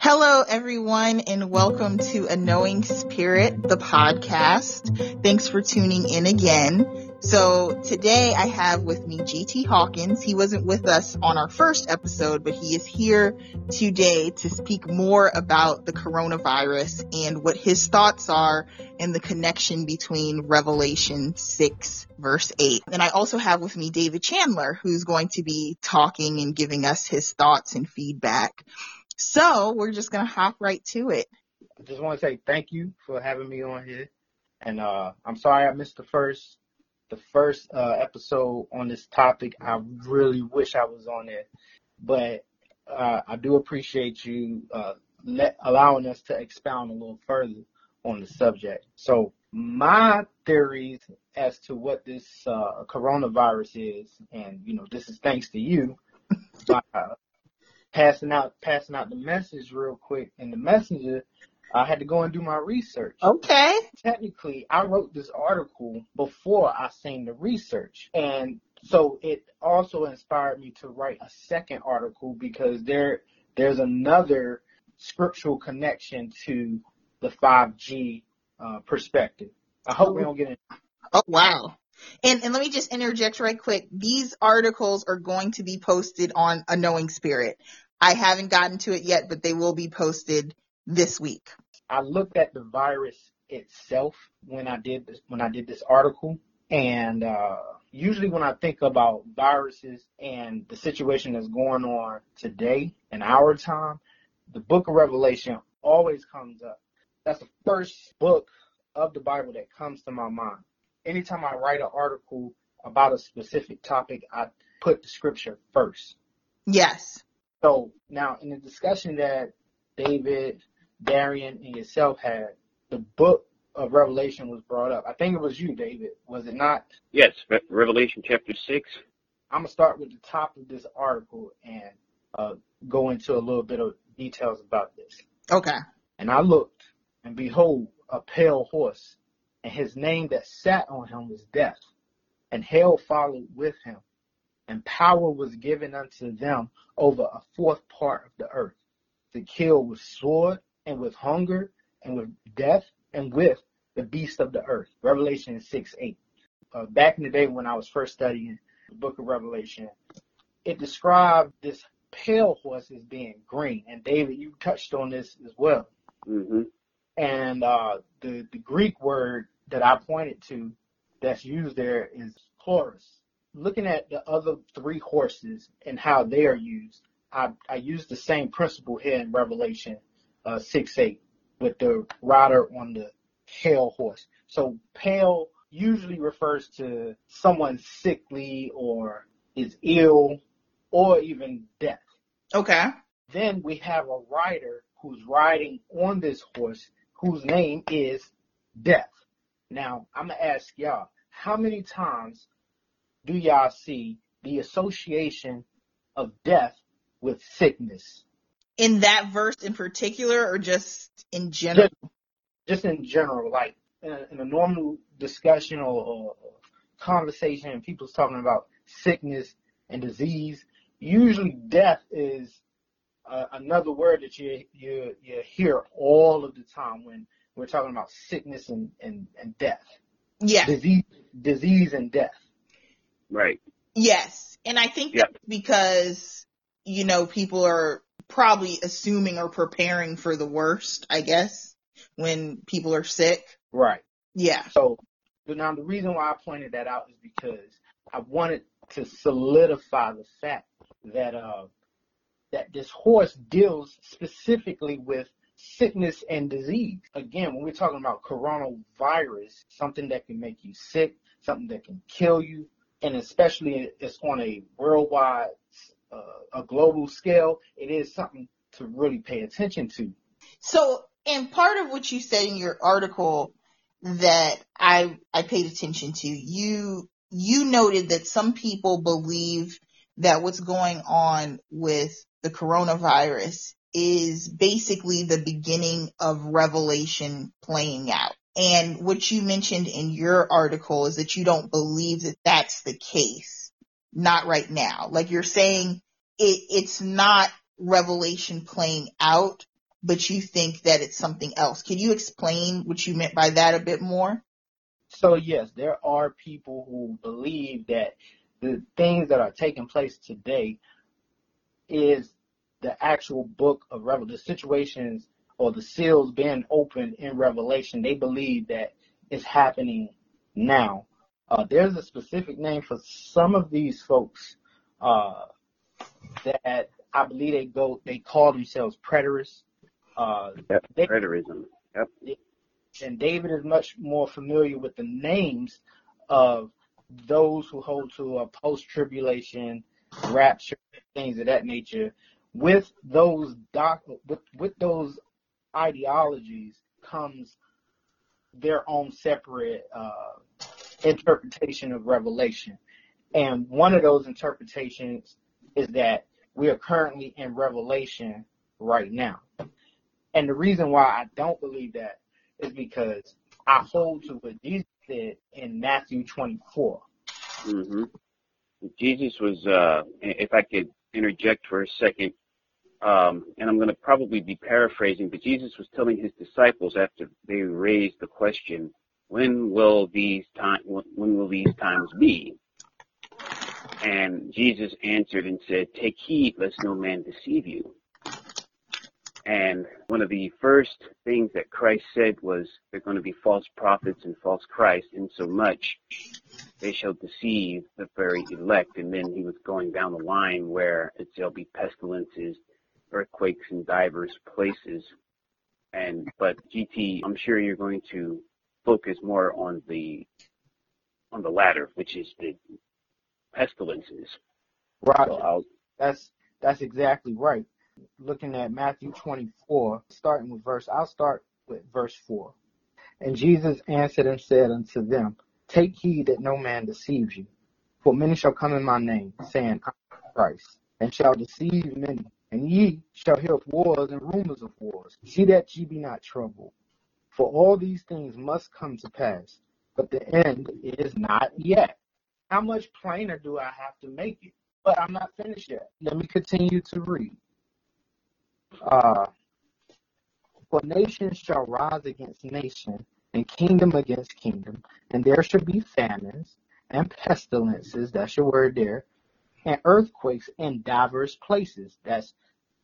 Hello, everyone, and welcome to A Knowing Spirit, the podcast. Thanks for tuning in again. So today I have with me GT Hawkins. He wasn't with us on our first episode, but he is here today to speak more about the coronavirus and what his thoughts are and the connection between Revelation 6 verse 8. And I also have with me David Chandler, who's going to be talking and giving us his thoughts and feedback. So we're just to hop right to it. I just want to say thank you for having me on here. And uh, I'm sorry I missed the first the first uh, episode on this topic. I really wish I was on it, but uh, I do appreciate you uh, let, allowing us to expound a little further on the subject. So my theories as to what this uh, coronavirus is, and you know, this is thanks to you uh, passing out passing out the message real quick in the messenger. I had to go and do my research. Okay. Technically, I wrote this article before I seen the research. And so it also inspired me to write a second article because there there's another scriptural connection to the 5G uh, perspective. I hope we don't get in. Oh, wow. And, and let me just interject right quick. These articles are going to be posted on A Knowing Spirit. I haven't gotten to it yet, but they will be posted this week. I looked at the virus itself when I did this when I did this article, and uh, usually when I think about viruses and the situation that's going on today in our time, the Book of Revelation always comes up. That's the first book of the Bible that comes to my mind. Anytime I write an article about a specific topic, I put the scripture first. Yes. So now in the discussion that David, Darian, and yourself had, the book of Revelation was brought up. I think it was you, David. Was it not? Yes, Re- Revelation chapter 6. I'm gonna start with the top of this article and uh, go into a little bit of details about this. Okay. And I looked, and behold, a pale horse, and his name that sat on him was Death, and hell followed with him, and power was given unto them over a fourth part of the earth, to kill with sword, and with hunger, and with death, and with the beast of the earth. Revelation 6 8. Uh, back in the day when I was first studying the book of Revelation, it described this pale horse as being green. And David, you touched on this as well. Mm-hmm. And uh, the, the Greek word that I pointed to that's used there is chloros. Looking at the other three horses and how they are used, I, I used the same principle here in Revelation uh, 6 8 with the rider on the pale horse. So pale usually refers to someone sickly or is ill or even death. Okay. Then we have a rider who's riding on this horse whose name is Death. Now, I'm going to ask y'all, how many times do y'all see the association of death with sickness? In that verse in particular or just in general? Just, just in general, like in a, in a normal discussion or, or conversation, and people's talking about sickness and disease, usually death is uh, another word that you, you you hear all of the time when we're talking about sickness and, and, and death. Yeah. Disease disease and death. Right. Yes. And I think that's because, you know, people are probably assuming or preparing for the worst, I guess, when people are sick. Right. Yeah. So but now the reason why I pointed that out is because I wanted to solidify the fact that uh that this horse deals specifically with sickness and disease. Again, when we're talking about coronavirus, something that can make you sick, something that can kill you, and especially it's on a worldwide, uh, a global scale, it is something to really pay attention to. So, and part of what you said in your article that I, I paid attention to, you, you noted that some people believe that what's going on with the coronavirus is basically the beginning of revelation playing out. And what you mentioned in your article is that you don't believe that that's the case. Not right now. Like you're saying it, it's not revelation playing out, but you think that it's something else. Can you explain what you meant by that a bit more? So yes, there are people who believe that the things that are taking place today is the actual book of Revelation, the situations or the seals being opened in Revelation. They believe that it's happening now. Uh, there's a specific name for some of these folks uh, that I believe they go. They call themselves preterists. Uh, yep, they, preterism. Yep. And David is much more familiar with the names of those who hold to a post-tribulation rapture, things of that nature. With those doc, with with those ideologies comes their own separate uh, interpretation of Revelation. And one of those interpretations is that we are currently in Revelation right now. And the reason why I don't believe that is because I hold to what Jesus said in Matthew 24. Mm-hmm. Jesus was, uh, if I could interject for a second, um, and I'm going to probably be paraphrasing, but Jesus was telling his disciples after they raised the question, when will these time, when will these times be? And Jesus answered and said, take heed lest no man deceive you. And one of the first things that Christ said was there are going to be false prophets and false Christ, in so much they shall deceive the very elect. And then he was going down the line where shall be pestilences, earthquakes in diverse places. And but GT, I'm sure you're going to focus more on the on the latter, which is the pestilences. Right. So that's that's exactly right. Looking at Matthew 24, starting with verse, I'll start with verse 4. And Jesus answered and said unto them, Take heed that no man deceives you. For many shall come in my name, saying, I am Christ, and shall deceive many. And ye shall hear of wars and rumors of wars. See that ye be not troubled. For all these things must come to pass, but the end is not yet. How much plainer do I have to make it? But I'm not finished yet. Let me continue to read. Uh, for nation shall rise against nation, and kingdom against kingdom, and there shall be famines and pestilences, that's your word there, and earthquakes in diverse places. That's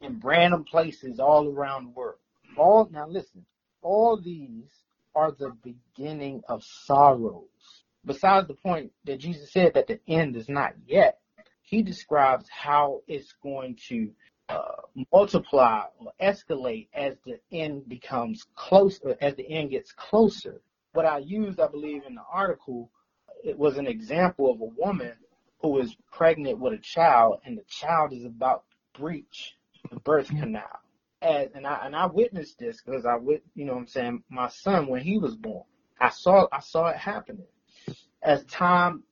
in random places all around the world. All now listen, all these are the beginning of sorrows. Besides the point that Jesus said that the end is not yet, he describes how it's going to uh, multiply or escalate as the end becomes closer, as the end gets closer. What I used, I believe, in the article, it was an example of a woman who is pregnant with a child, and the child is about to breach the birth canal. As, and I and I witnessed this because I would, you know, what I'm saying my son when he was born, I saw I saw it happening. As time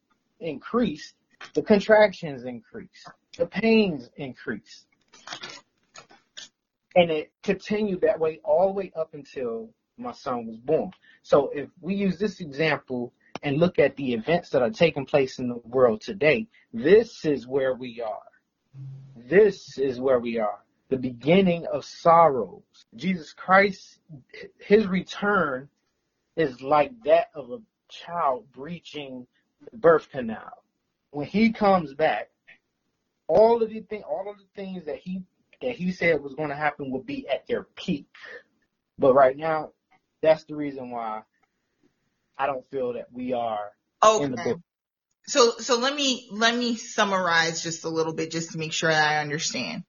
increased, the contractions increased, the pains increased, and it continued that way all the way up until my son was born. So if we use this example and look at the events that are taking place in the world today, this is where we are. This is where we are. The beginning of sorrows. Jesus Christ, his return is like that of a child breaching the birth canal. When he comes back, all of the thing, all of the things that he that he said was going to happen will be at their peak. But right now, that's the reason why I don't feel that we are okay. in the book. So, so let me, let me summarize just a little bit just to make sure I understand.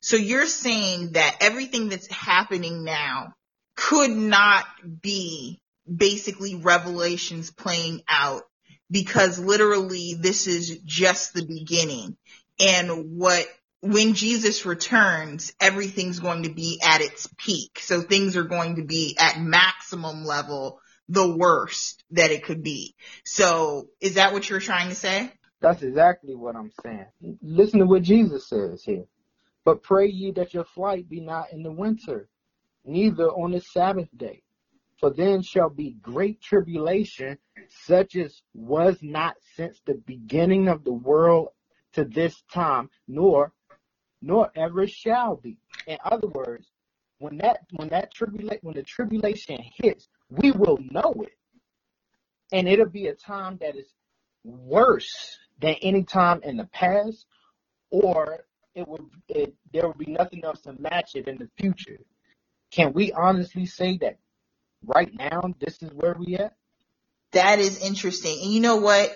So you're saying that everything that's happening now could not be basically revelations playing out because literally this is just the beginning. And what when Jesus returns, everything's going to be at its peak. So things are going to be at maximum level, the worst that it could be. So is that what you're trying to say? That's exactly what I'm saying. Listen to what Jesus says here. But pray ye that your flight be not in the winter, neither on the Sabbath day. For then shall be great tribulation, such as was not since the beginning of the world to this time, nor nor ever shall be. In other words, when that when that tribulation when the tribulation hits, we will know it. And it'll be a time that is worse than any time in the past, or it will it, there will be nothing else to match it in the future. Can we honestly say that right now this is where we at? That is interesting. And you know what?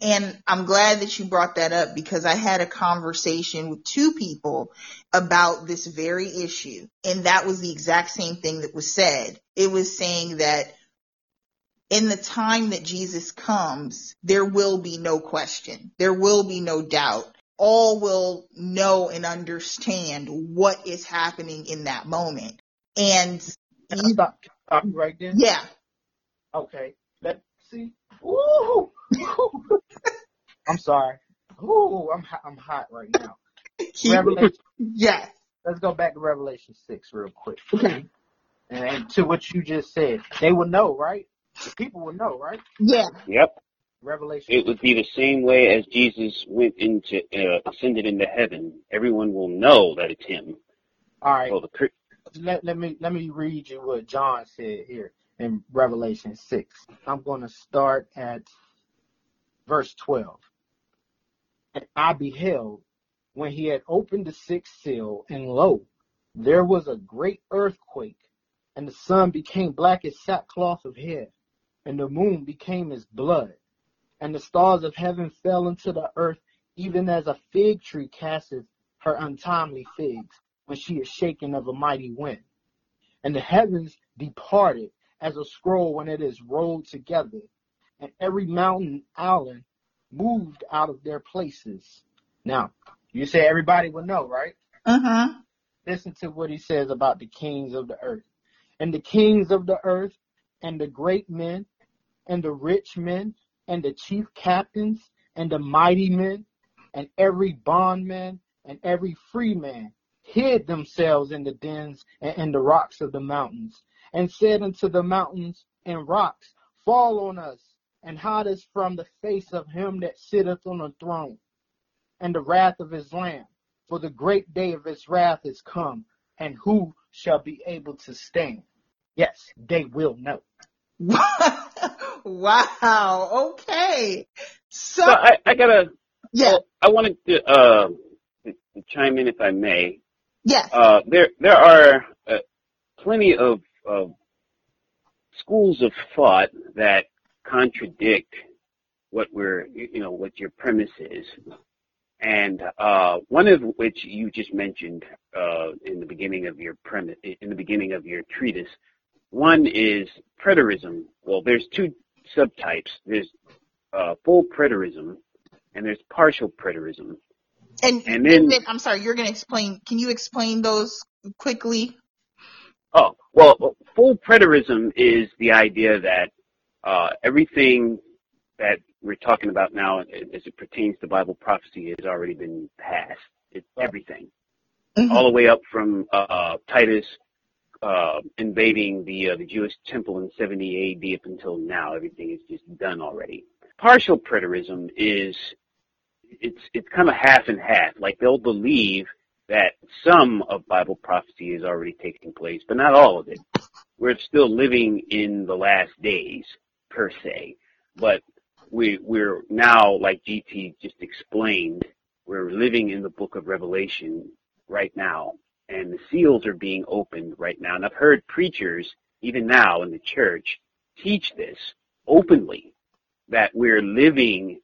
And I'm glad that you brought that up because I had a conversation with two people about this very issue. And that was the exact same thing that was said. It was saying that in the time that Jesus comes, there will be no question. There will be no doubt. All will know and understand what is happening in that moment. And stop, stop right there? yeah, Okay. Let's see. Ooh. I'm sorry. Ooh, I'm hot, I'm hot right now. Revelation. yes. Let's go back to Revelation six real quick. Okay. And to what you just said, they will know, right? The people will know, right? Yeah. Yep. Revelation. It would be the same way as Jesus went into, uh, ascended into heaven. Everyone will know that it's him. All right. Well, the, cr- let, let me let me read you what John said here in Revelation six. I'm going to start at verse twelve. And I beheld when he had opened the sixth seal, and lo, there was a great earthquake, and the sun became black as sackcloth of hair, and the moon became as blood, and the stars of heaven fell into the earth, even as a fig tree casteth her untimely figs when she is shaken of a mighty wind. And the heavens departed as a scroll when it is rolled together, and every mountain island moved out of their places. Now, you say everybody will know, right? Uh-huh. Listen to what he says about the kings of the earth. And the kings of the earth, and the great men, and the rich men, and the chief captains, and the mighty men, and every bondman, and every free man hid themselves in the dens and in the rocks of the mountains, and said unto the mountains and rocks, Fall on us, and hide us from the face of him that sitteth on the throne, and the wrath of his Lamb. For the great day of his wrath is come, and who shall be able to stand? Yes, they will know. wow. Okay. So, so I, I gotta, yeah, well, I wanted to, uh, chime in if I may. yes. Uh, there, there are uh, plenty of, of schools of thought that contradict what we're, you know, what your premise is. And uh, one of which you just mentioned uh, in the beginning of your premise, in the beginning of your treatise. One is preterism. Well, there's two subtypes. There's uh, full preterism, and there's partial preterism. And, and then- I'm sorry, you're going to explain, can you explain those quickly? Oh, well, full preterism is the idea that uh, everything that we're talking about now as it pertains to Bible prophecy has already been passed. It's everything. Mhm. All the way up from uh, Titus uh, invading the uh, the Jewish temple in 70 AD up until now. Everything is just done already. Partial preterism is it's it's kind of half and half. Like they'll believe that some of Bible prophecy is already taking place, but not all of it. We're still living in the last days per se, but we we're now like GT just explained, we're living in the book of Revelation right now, and the seals are being opened right now. And I've heard preachers even now in the church teach this openly that we're living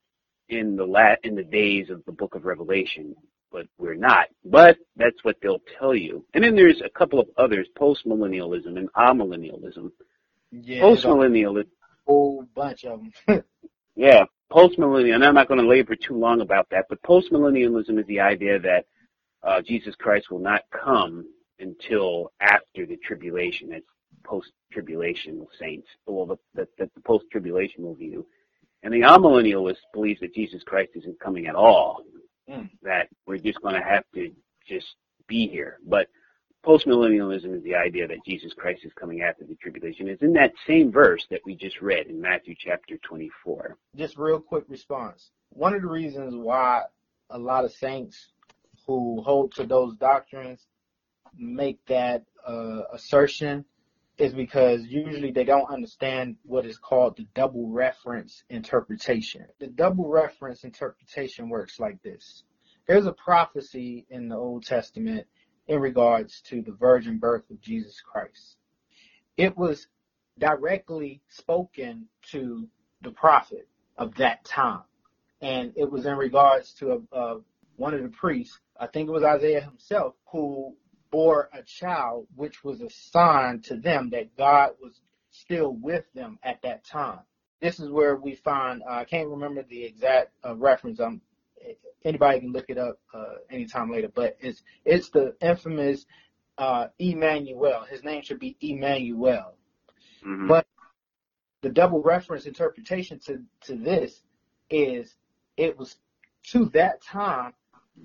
in the la- in the days of the book of Revelation, but we're not. But that's what they'll tell you. And then there's a couple of others, postmillennialism and amillennialism. Yeah, Postmillennialism, whole bunch of them. yeah, postmillennial, and I'm not going to labor too long about that, but postmillennialism is the idea that uh, Jesus Christ will not come until after the tribulation. That's post-tribulation saints, well, the, the, the, the post-tribulation view. And the amillennialist believes that Jesus Christ isn't coming at all, Mm. that we're just going to have to just be here. But postmillennialism is the idea that Jesus Christ is coming after the tribulation. It's in that same verse that we just read in Matthew chapter 24. just real quick response. One of the reasons why a lot of saints who hold to those doctrines make that uh, assertion is because usually they don't understand what is called the double reference interpretation. The double reference interpretation works like this. There's a prophecy in the Old Testament in regards to the virgin birth of Jesus Christ. It was directly spoken to the prophet of that time. And it was in regards to a, a, one of the priests, I think it was Isaiah himself, who bore a child, which was a sign to them that God was still with them at that time. This is where we find, uh, I can't remember the exact uh, reference. Um, anybody can look it up uh, anytime later, but it's it's the infamous uh, Emmanuel. His name should be Emmanuel. Mm-hmm. But the double reference interpretation to, to this is it was to that time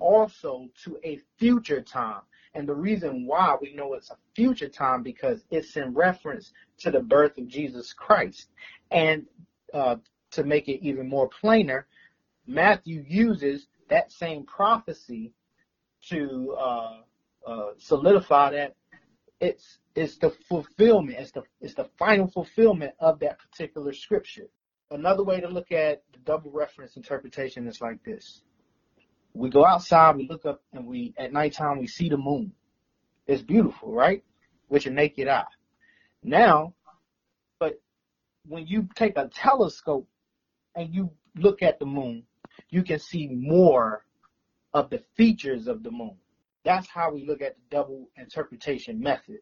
also to a future time. And the reason why we know it's a future time because it's in reference to the birth of Jesus Christ. And uh, to make it even more plainer, Matthew uses that same prophecy to uh, uh, solidify that it's it's the fulfillment, it's the it's the final fulfillment of that particular scripture. Another way to look at the double reference interpretation is like this we go outside, we look up, and we at nighttime we see the moon. It's beautiful, right? With your naked eye. Now, but when you take a telescope and you look at the moon, you can see more of the features of the moon. That's how we look at the double interpretation method.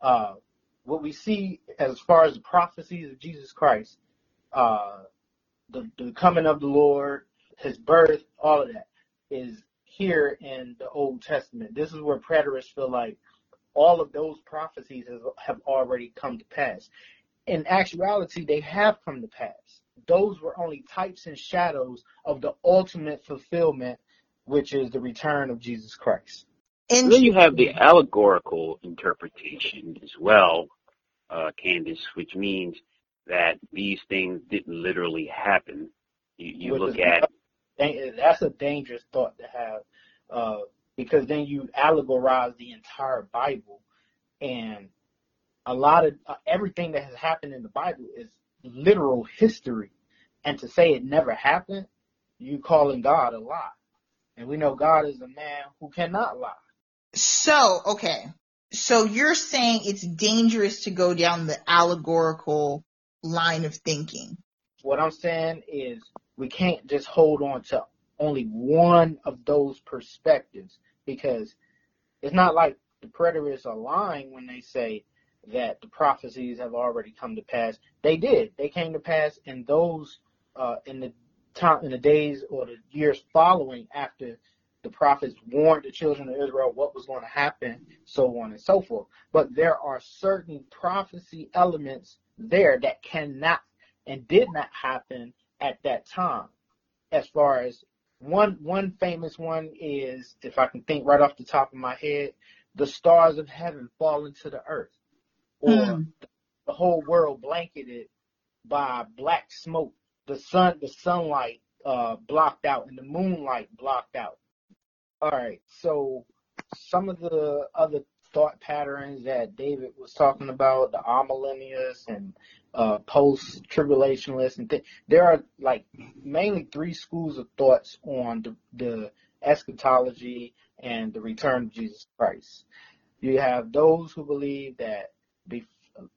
Uh, what we see as far as the prophecies of Jesus Christ, uh, the, the coming of the Lord, his birth, all of that is here in the Old Testament. This is where preterists feel like all of those prophecies have, have already come to pass. In actuality, they have come to pass. Those were only types and shadows of the ultimate fulfillment, which is the return of Jesus Christ. And then you have the allegorical interpretation as well, uh, Candace, which means that these things didn't literally happen. You, you look at that's a dangerous thought to have uh, because then you allegorize the entire Bible, and a lot of uh, everything that has happened in the Bible is literal history, and to say it never happened, you calling God a lie, and we know God is a man who cannot lie. So okay, so you're saying it's dangerous to go down the allegorical line of thinking. What I'm saying is we can't just hold on to only one of those perspectives because it's not like the preterists are lying when they say that the prophecies have already come to pass. They did. They came to pass in those uh, in the time in the days or the years following after the prophets warned the children of Israel what was going to happen, so on and so forth. But there are certain prophecy elements there that cannot and did not happen at that time. As far as one one famous one is, if I can think right off the top of my head, the stars of heaven falling to the earth, or mm. the whole world blanketed by black smoke, the sun the sunlight uh, blocked out and the moonlight blocked out. All right, so some of the other thought patterns that David was talking about, the amillennialists and uh, post tribulationists, and th- there are like mainly three schools of thoughts on the, the eschatology and the return of Jesus Christ. You have those who believe that, be,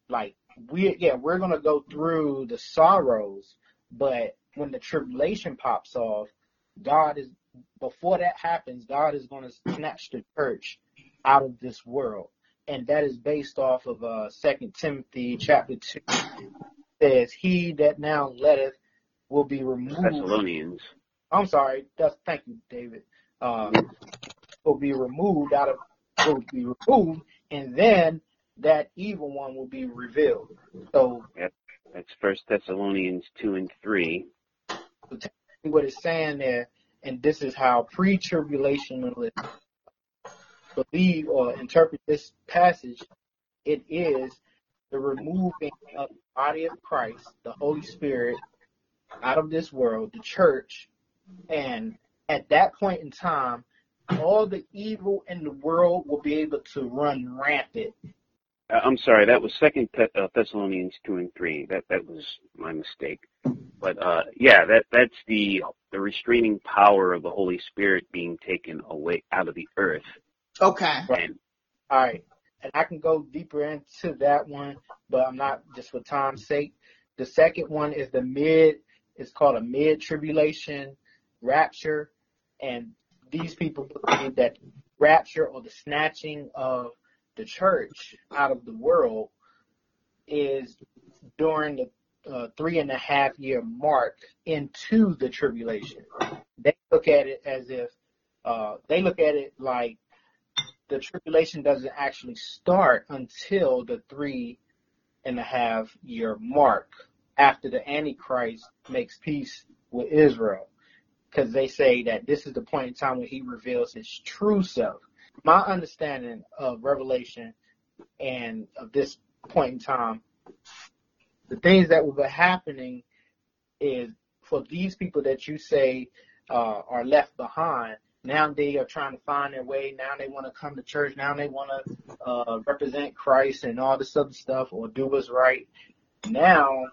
like we, yeah, we're gonna go through the sorrows, but when the tribulation pops off, God is before that happens, God is going to snatch the church out of this world. And that is based off of uh, 2 Timothy chapter 2. says, He that now letteth will be removed. Thessalonians. I'm sorry. That's, thank you, David. Uh, will be removed out of, will be removed, and then that evil one will be revealed. So yep. that's First Thessalonians two and three. What it's saying there, and this is how pre-tribulationalists believe or interpret this passage, it is the removing of the body of Christ, the Holy Spirit, out of this world, the church, and at that point in time, all the evil in the world will be able to run rampant. Uh, I'm sorry, that was Second uh, Thessalonians two and three. That that was my mistake. But uh, yeah, that that's the the restraining power of the Holy Spirit being taken away out of the earth. Okay. And All right. And I can go deeper into that one, but I'm not just for time's sake. The second one is the mid, it's called a mid tribulation rapture. And these people believe that rapture or the snatching of the church out of the world is during the uh, three and a half year mark into the tribulation. They look at it as if uh, they look at it like the tribulation doesn't actually start until the three and a half year mark after the Antichrist makes peace with Israel. Because they say that this is the point in time when he reveals his true self. My understanding of Revelation and of this point in time, the things that be happening is for these people that you say uh, are left behind, now they are trying to find their way. Now they want to come to church. Now they want to uh, represent Christ and all this other stuff or do what's right. Now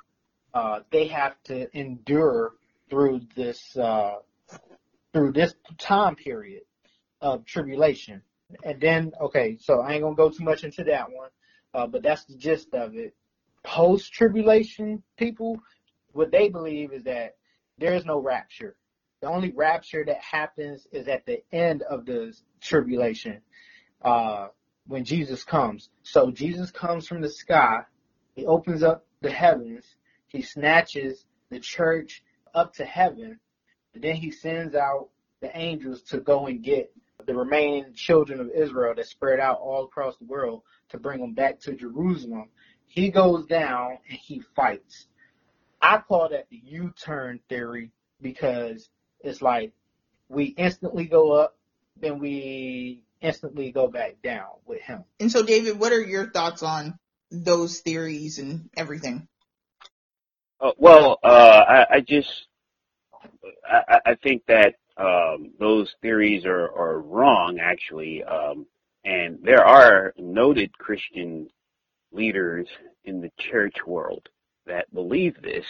uh, they have to endure through this uh, through this time period of tribulation. And then, okay, so I ain't gonna go too much into that one, uh, but that's the gist of it. Post tribulation people, what they believe is that there is no rapture. The only rapture that happens is at the end of the tribulation, uh, when Jesus comes. So Jesus comes from the sky, he opens up the heavens, he snatches the church up to heaven, and then he sends out the angels to go and get the remaining children of Israel that spread out all across the world to bring them back to Jerusalem. He goes down and he fights. I call that the U-turn theory because it's like we instantly go up, then we instantly go back down with him. And so, David, what are your thoughts on those theories and everything? uh, well, uh, I, I just I, I think that um, those theories are, are wrong, actually. Um, and there are noted Christian leaders in the church world that believe this,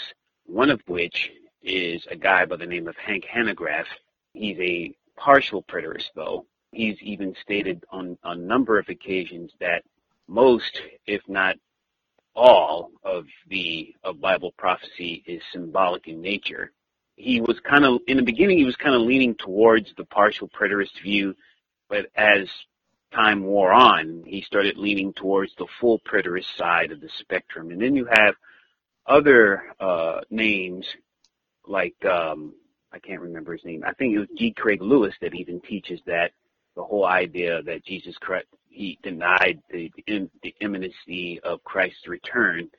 one of which is a guy by the name of Hank Hanegraaff. He's a partial preterist, though. He's even stated on a number of occasions that most, if not all, of the of Bible prophecy is symbolic in nature he was kind of in the beginning he was kind of leaning towards the partial preterist view, but as time wore on, he started leaning towards the full preterist side of the spectrum. And then you have other uh, names like um, I can't remember his name. I think it was G. Craig Lewis that even teaches that the whole idea that Jesus Christ he denied the the, imminency of Christ's return.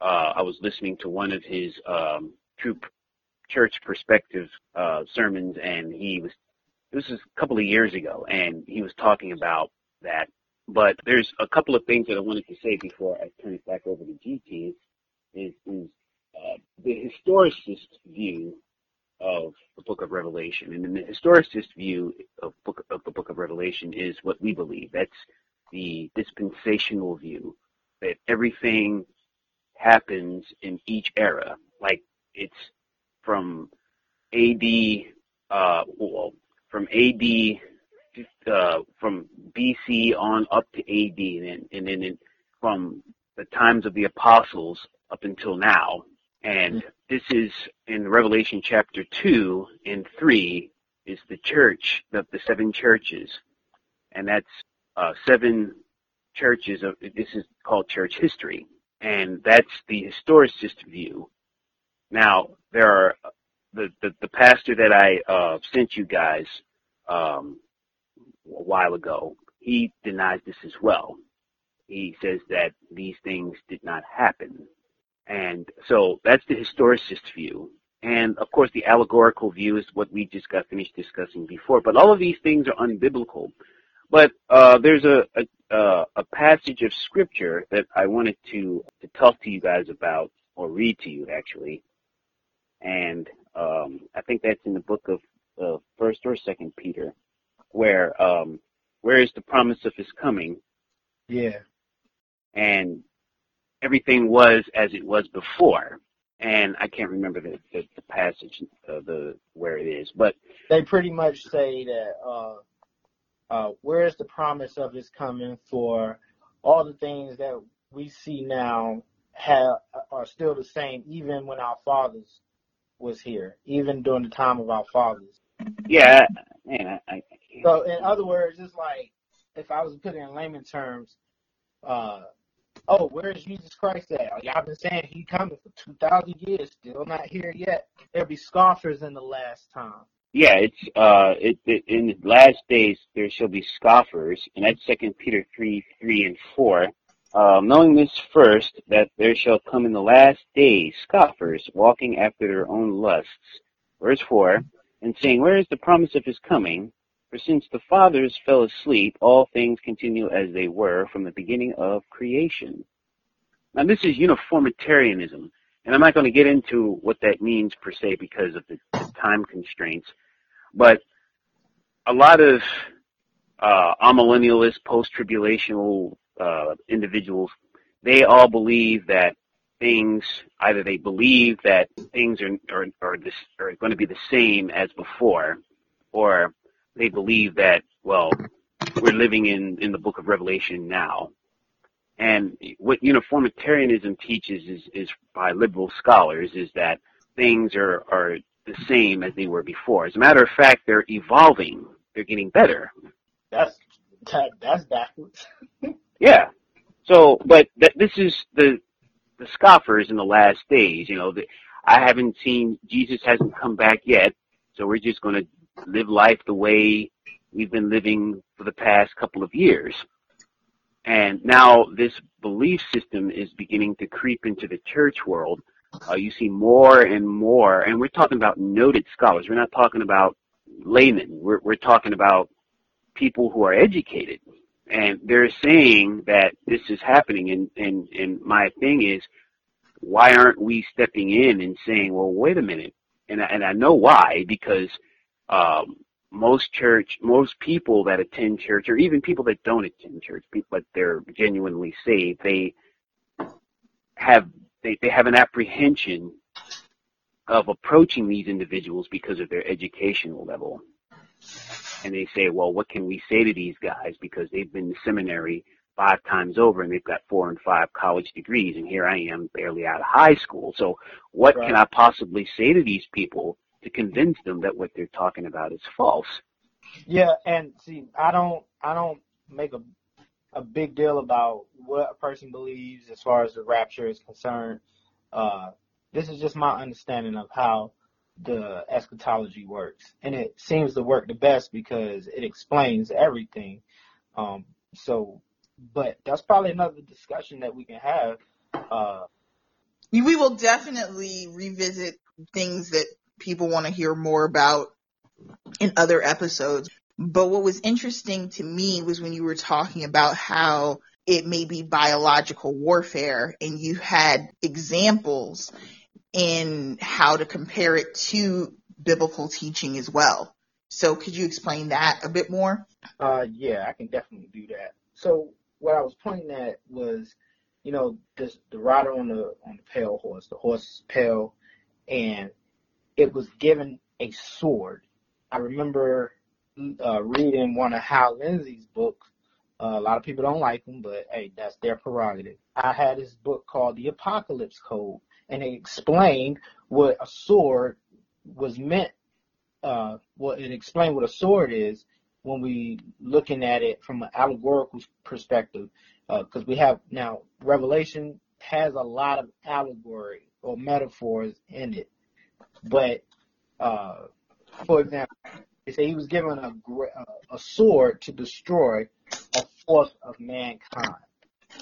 Uh, I was listening to one of his um, true church perspective uh, sermons, and he was this was a couple of years ago, and he was talking about that. But there's a couple of things that I wanted to say before I turn it back over to GT. Is is uh, the historicist view of the Book of Revelation, and the historicist view of book of the Book of Revelation is what we believe. That's the dispensational view that everything happens in each era. Like it's from AD, uh, well, from AD, uh, from BC on up to AD, and, and then in, from the times of the apostles up until now. And this is in Revelation chapter 2 and 3 is the church, the, the seven churches. And that's uh, seven churches of, this is called church history. And that's the historicist view. Now, there are the, the, the pastor that I uh, sent you guys um, a while ago, he denies this as well. He says that these things did not happen. And so that's the historicist view. And of course, the allegorical view is what we just got finished discussing before. But all of these things are unbiblical. But uh, there's a, a, a passage of scripture that I wanted to, to talk to you guys about, or read to you actually and um, I think that's in the book of uh, First or Second Peter. where um, where is the promise of his coming? Yeah. And everything was as it was before. And I can't remember the, the, the passage, uh, the where it is, but They pretty much say that uh, uh, where is the promise of his coming for all the things that we see now have are still the same, even when our fathers was here, even during the time of our fathers. yeah, man, I, I So in other words, it's like if I was to put it in layman terms, uh, oh, where's Jesus Christ at? Y'all been saying he coming for two thousand years, still not here yet. There'll be scoffers in the last time. Yeah, it's uh, it, it in the last days there shall be scoffers, and that's Second Peter three, three and four. Um, knowing this first, that there shall come in the last days scoffers, walking after their own lusts. Verse four, and saying, Where is the promise of his coming? For since the fathers fell asleep, all things continue as they were from the beginning of creation. Now this is uniformitarianism, and I'm not going to get into what that means per se because of the time constraints. But a lot of uh, amillennialist, post-tribulational uh, individuals, they all believe that things, either they believe that things are are, are, this, are going to be the same as before, or they believe that well, we're living in in the Book of Revelation now. And what uniformitarianism teaches is, is by liberal scholars is that things are, are the same as they were before. As a matter of fact, they're evolving. They're getting better. That's that, that's backwards. Yeah. So, but th- this is the the scoffers in the last days. You know, the, I haven't seen Jesus hasn't come back yet, so we're just going to live life the way we've been living for the past couple of years. And now this belief system is beginning to creep into the church world. Uh, you see more and more, and we're talking about noted scholars. We're not talking about laymen. We're, we're talking about people who are educated. And they're saying that this is happening. And, and, and my thing is, why aren't we stepping in and saying, well, wait a minute. And I, and I know why, because, um, most church, most people that attend church, or even people that don't attend church, but they're genuinely saved, they have they, they have an apprehension of approaching these individuals because of their educational level. And they say, well, what can we say to these guys because they've been to seminary five times over and they've got four and five college degrees and here I am barely out of high school. So what Right. can I possibly say to these people to convince them that what they're talking about is false? Yeah, and see, I don't, I don't make a a big deal about what a person believes as far as the rapture is concerned. Uh, this is just my understanding of how the eschatology works, and it seems to work the best because it explains everything. Um, so, but that's probably another discussion that we can have. Uh, We will definitely revisit things that people want to hear more about in other episodes. But what was interesting to me was when you were talking about how it may be biological warfare and you had examples in how to compare it to biblical teaching as well. So could you explain that a bit more? Uh, yeah, I can definitely do that. So what I was pointing at was, you know, this the rider on the on the pale horse. The horse is pale, and it was given a sword. I remember uh, reading one of Hal Lindsey's books. Uh, a lot of people don't like him, but hey, that's their prerogative. I had this book called The Apocalypse Code, and it explained what a sword was meant. Uh, what it explained what a sword is when we looking at it from an allegorical perspective, because we have now Revelation has a lot of allegory or metaphors in it. But uh, for example, they say he was given a a sword to destroy a force of mankind.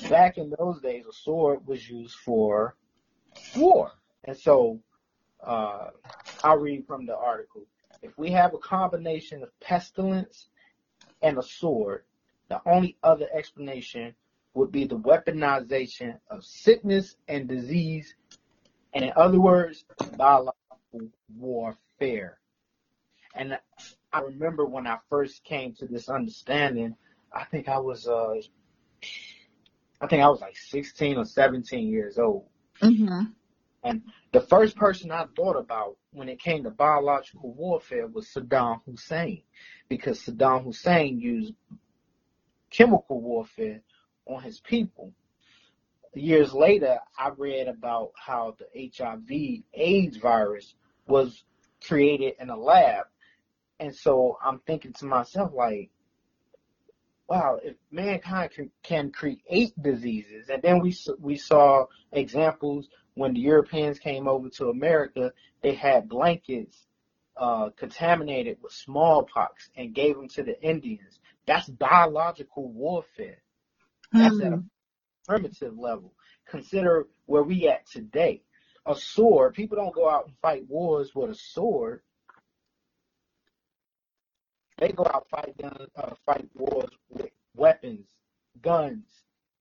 Back in those days, a sword was used for war, and so uh, I'll read from the article. If we have a combination of pestilence and a sword, the only other explanation would be the weaponization of sickness and disease, and in other words, biological warfare. And I remember when I first came to this understanding, I think I was uh I think I was like 16 or 17 years old. Mm-hmm. And the first person I thought about when it came to biological warfare was Saddam Hussein, because Saddam Hussein used chemical warfare on his people. Years later, I read about how the HIV AIDS virus was created in a lab. And so I'm thinking to myself, like, wow, if mankind can, can create diseases, and then we we saw examples when the Europeans came over to America, they had blankets uh, contaminated with smallpox and gave them to the Indians. That's biological warfare. That's at a Hmm. primitive level. Consider where we at today. A sword. People don't go out and fight wars with a sword. They go out fight uh, fight wars with weapons, guns,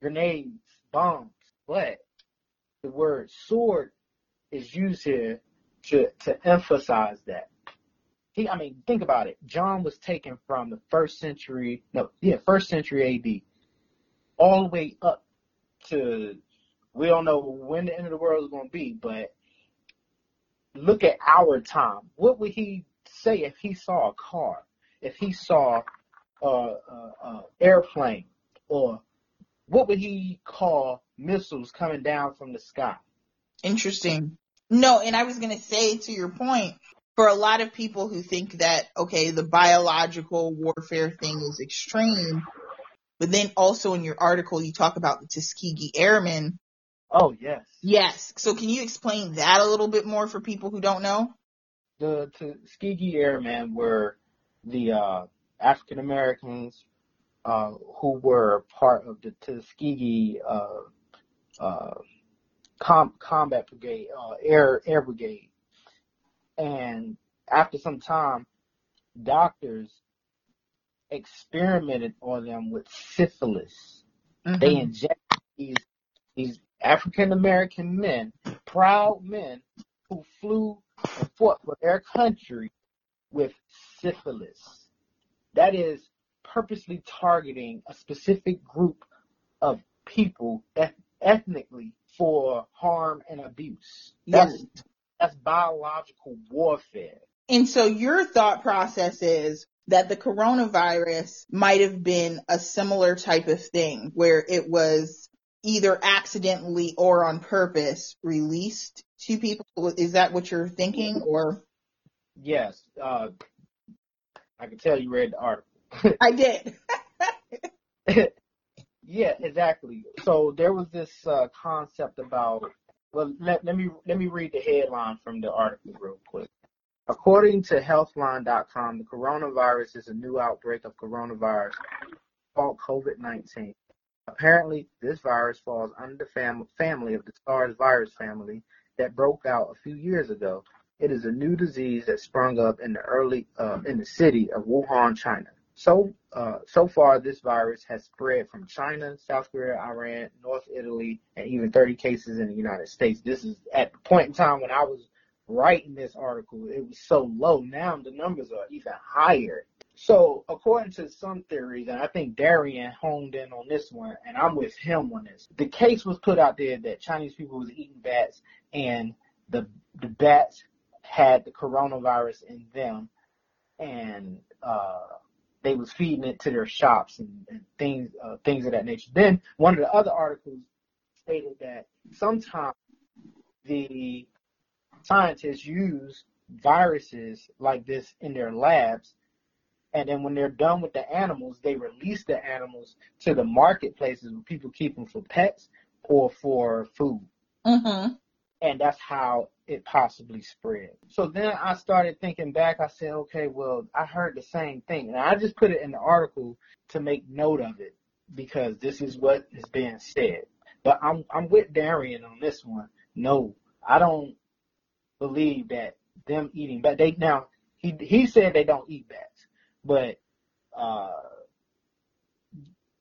grenades, bombs. But the word sword is used here to to emphasize that. He, I mean, think about it. John was taken from the first century, no, yeah, first century AD, all the way up to we don't know when the end of the world is going to be, but look at our time. What would he say if he saw a car, if he saw a, a, a airplane, or what would he call missiles coming down from the sky? Interesting. No, and I was going to say to your point, for a lot of people who think that, okay, the biological warfare thing is extreme, but then also in your article, you talk about the Tuskegee Airmen. Oh yes, Yes. So can you explain that a little bit more for people who don't know? the Tuskegee Airmen were the uh, African Americans uh, who were part of the Tuskegee uh, uh, com- combat brigade, uh, air air brigade, and after some time, doctors experimented on them with syphilis. They Mhm. injected these these African American men, proud men who flew and fought for their country with syphilis. That is purposely targeting a specific group of people eth- ethnically for harm and abuse. That's Yes. that's biological warfare. And so your thought process is that the coronavirus might have been a similar type of thing where it was either accidentally or on purpose released to people. Is that what you're thinking or? Yes, uh, I can tell you read the article. I did. yeah, exactly. So there was this uh, concept about. Well, let, let me let me read the headline from the article real quick. According to Healthline.com, the coronavirus is a new outbreak of coronavirus called COVID-19. Apparently, this virus falls under the fam- family of the SARS virus family that broke out a few years ago. It is a new disease that sprung up in the early uh, in the city of Wuhan, China. So uh, so far, this virus has spread from China, South Korea, Iran, North Italy, and even 30 cases in the United States. This is at the point in time when I was writing this article. It was so low. Now the numbers are even higher. So according to some theories, and I think Darian honed in on this one, and I'm with him on this. The case was put out there that Chinese people was eating bats, and the the bats had the coronavirus in them, and uh, they was feeding it to their shops and, and things uh, things of that nature. Then one of the other articles stated that sometimes the scientists use viruses like this in their labs and then when they're done with the animals, they release the animals to the marketplaces where people keep them for pets or for food. Mm-hmm. And that's how it possibly spread. So then I started thinking back. I said, okay, well, I heard the same thing. And I just put it in the article to make note of it because this is what is being said. But I'm I'm with Darian on this one. No, I don't believe that them eating but they now he he said they don't eat bats but uh,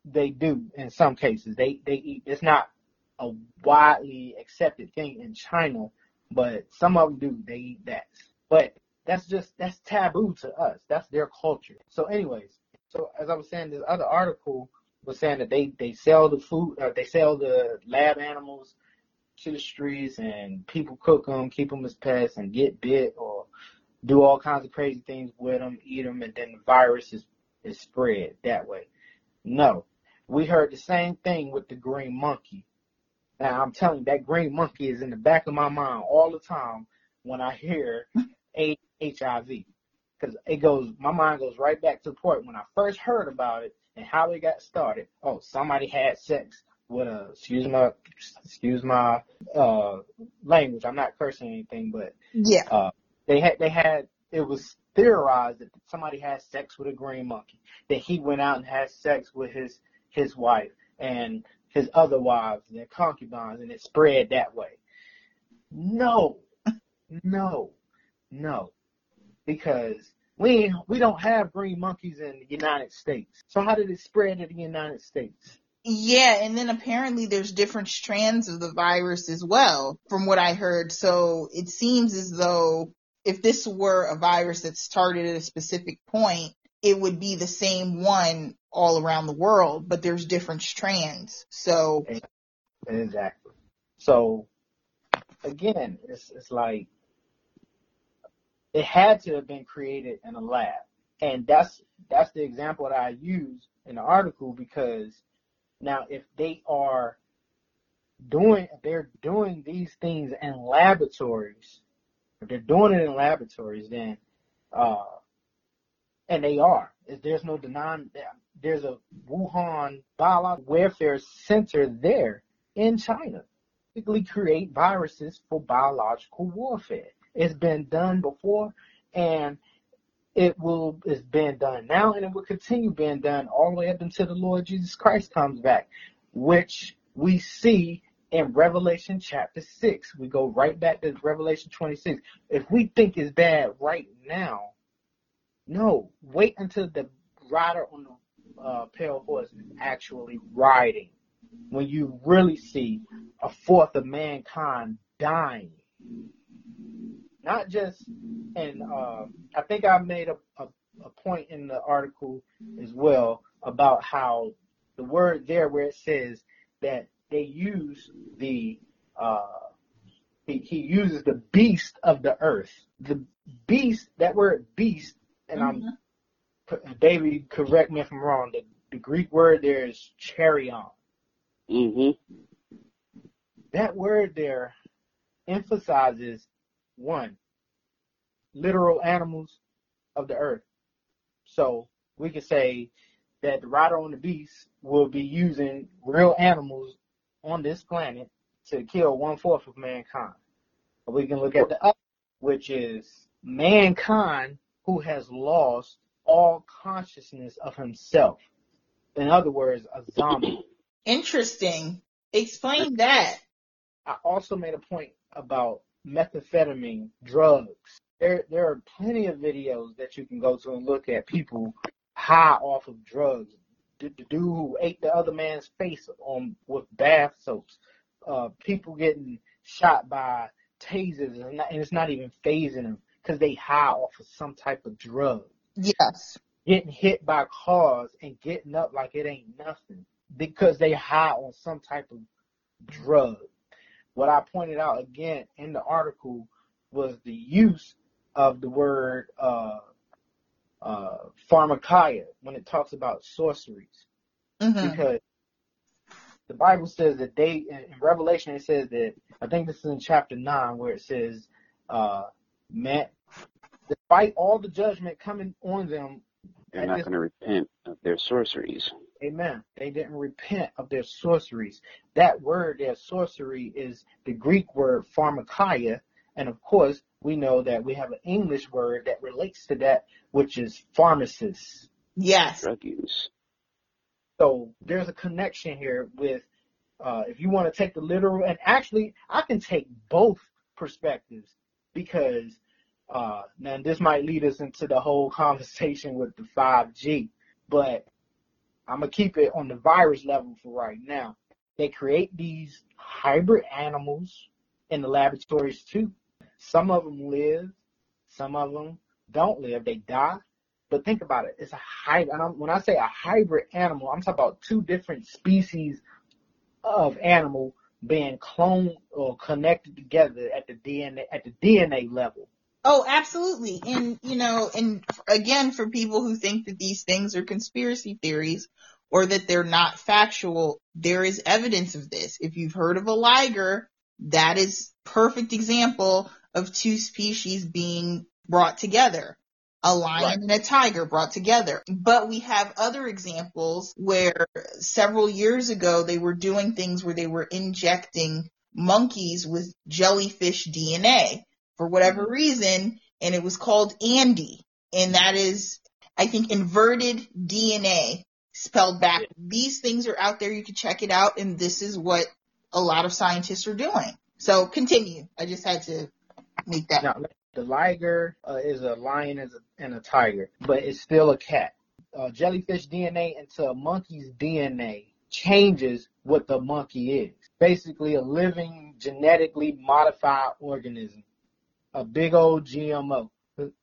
they do in some cases. They they eat. It's not a widely accepted thing in China, but some of them do. They eat bats. But that's just that's taboo to us. That's their culture. So, anyways, so as I was saying, this other article was saying that they they sell the food, uh, they sell the lab animals to the streets, and people cook them, keep them as pets, and get bit or do all kinds of crazy things with them, eat them, and then the virus is is spread that way. No, we heard the same thing with the green monkey. Now I'm telling you, that green monkey is in the back of my mind all the time when I hear HIV, because it goes, my mind goes right back to the point when I first heard about it and how it got started. Oh, somebody had sex with a, excuse my, excuse my uh language. I'm not cursing anything, but Yeah. uh, they had they had it was theorized that somebody had sex with a green monkey. That he went out and had sex with his his wife and his other wives and their concubines, and it spread that way. No, no, no, because we we don't have green monkeys in the United States. So how did it spread to the United States? Yeah, and then apparently there's different strands of the virus as well, from what I heard. So it seems as though if this were a virus that started at a specific point, it would be the same one all around the world, but there's different strands. So Exactly. So again, it's it's like it had to have been created in a lab. And that's that's the example that I use in the article because now if they are doing they're doing these things in laboratories, if they're doing it in laboratories then uh and they are. There's no denying that there's a Wuhan biological welfare center there in China. Basically create viruses for biological warfare. It's been done before and it will it's been done now and it will continue being done all the way up until the Lord Jesus Christ comes back, which we see in Revelation chapter six. We go right back to Revelation twenty six. If we think it's bad right now, no, wait until the rider on the uh, pale horse actually riding. When you really see a fourth of mankind dying. Not just, and uh, I think I made a, a, a point in the article as well about how the word there where it says that they use the, uh, he, he uses the beast of the earth. The beast, that word beast, and I'm Mhm. David, correct me if I'm wrong. The, the Greek word there is therion. hmm That word there emphasizes one, literal animals of the earth. So we could say that the rider on the beast will be using real animals on this planet to kill one fourth of mankind. Or we can look at the other, which is mankind who has lost all consciousness of himself. In other words, a zombie. interesting. Explain that. I also made a point about methamphetamine drugs. There, there are plenty of videos that you can go to and look at people high off of drugs. The, the dude who ate the other man's face on with bath soaps. Uh, people getting shot by tasers and, not, and it's not even fazing them because they high off of some type of drug. Yes. Getting hit by cars and getting up like it ain't nothing because they high on some type of drug. What I pointed out again in the article was the use of the word uh, uh, pharmakia when it talks about sorceries, hmm because the Bible says that they in Revelation it says that I think this is in chapter nine where it says, uh, man, despite all the judgment coming on them They're not going to repent of their sorceries. Amen. They didn't repent of their sorceries. That word, their sorcery, is the Greek word pharmakia. And of course, we know that we have an English word that relates to that, which is pharmacist. Yes. Drug use. So there's a connection here with, uh, if you want to take the literal, and actually, I can take both perspectives because, uh, now this might lead us into the whole conversation with the 5G, but I'm gonna keep it on the virus level for right now. They create these hybrid animals in the laboratories too. Some of them live, Some of them don't live; they die. But think about it. It's a hybrid. When I say a hybrid animal, I'm talking about two different species of animal being cloned or connected together at the DNA at the DNA level. Oh, absolutely. And you know, and again, for people who think that these things are conspiracy theories or that they're not factual, there is evidence of this. If you've heard of a liger, that is perfect example of two species being brought together a lion right. and a tiger brought together. But we have other examples where several years ago they were doing things where they were injecting monkeys with jellyfish DNA for whatever mm-hmm. reason, and it was called ANDi. And that is, I think, inverted DNA spelled back. These things are out there. You can check it out. And this is what a lot of scientists are doing. So continue. I just had to make that. Now, the liger uh, is a lion and a, and a tiger, but it's still a cat. Uh, jellyfish DNA into a monkey's DNA changes what the monkey is. Basically, a living, genetically modified organism. A big old GMO.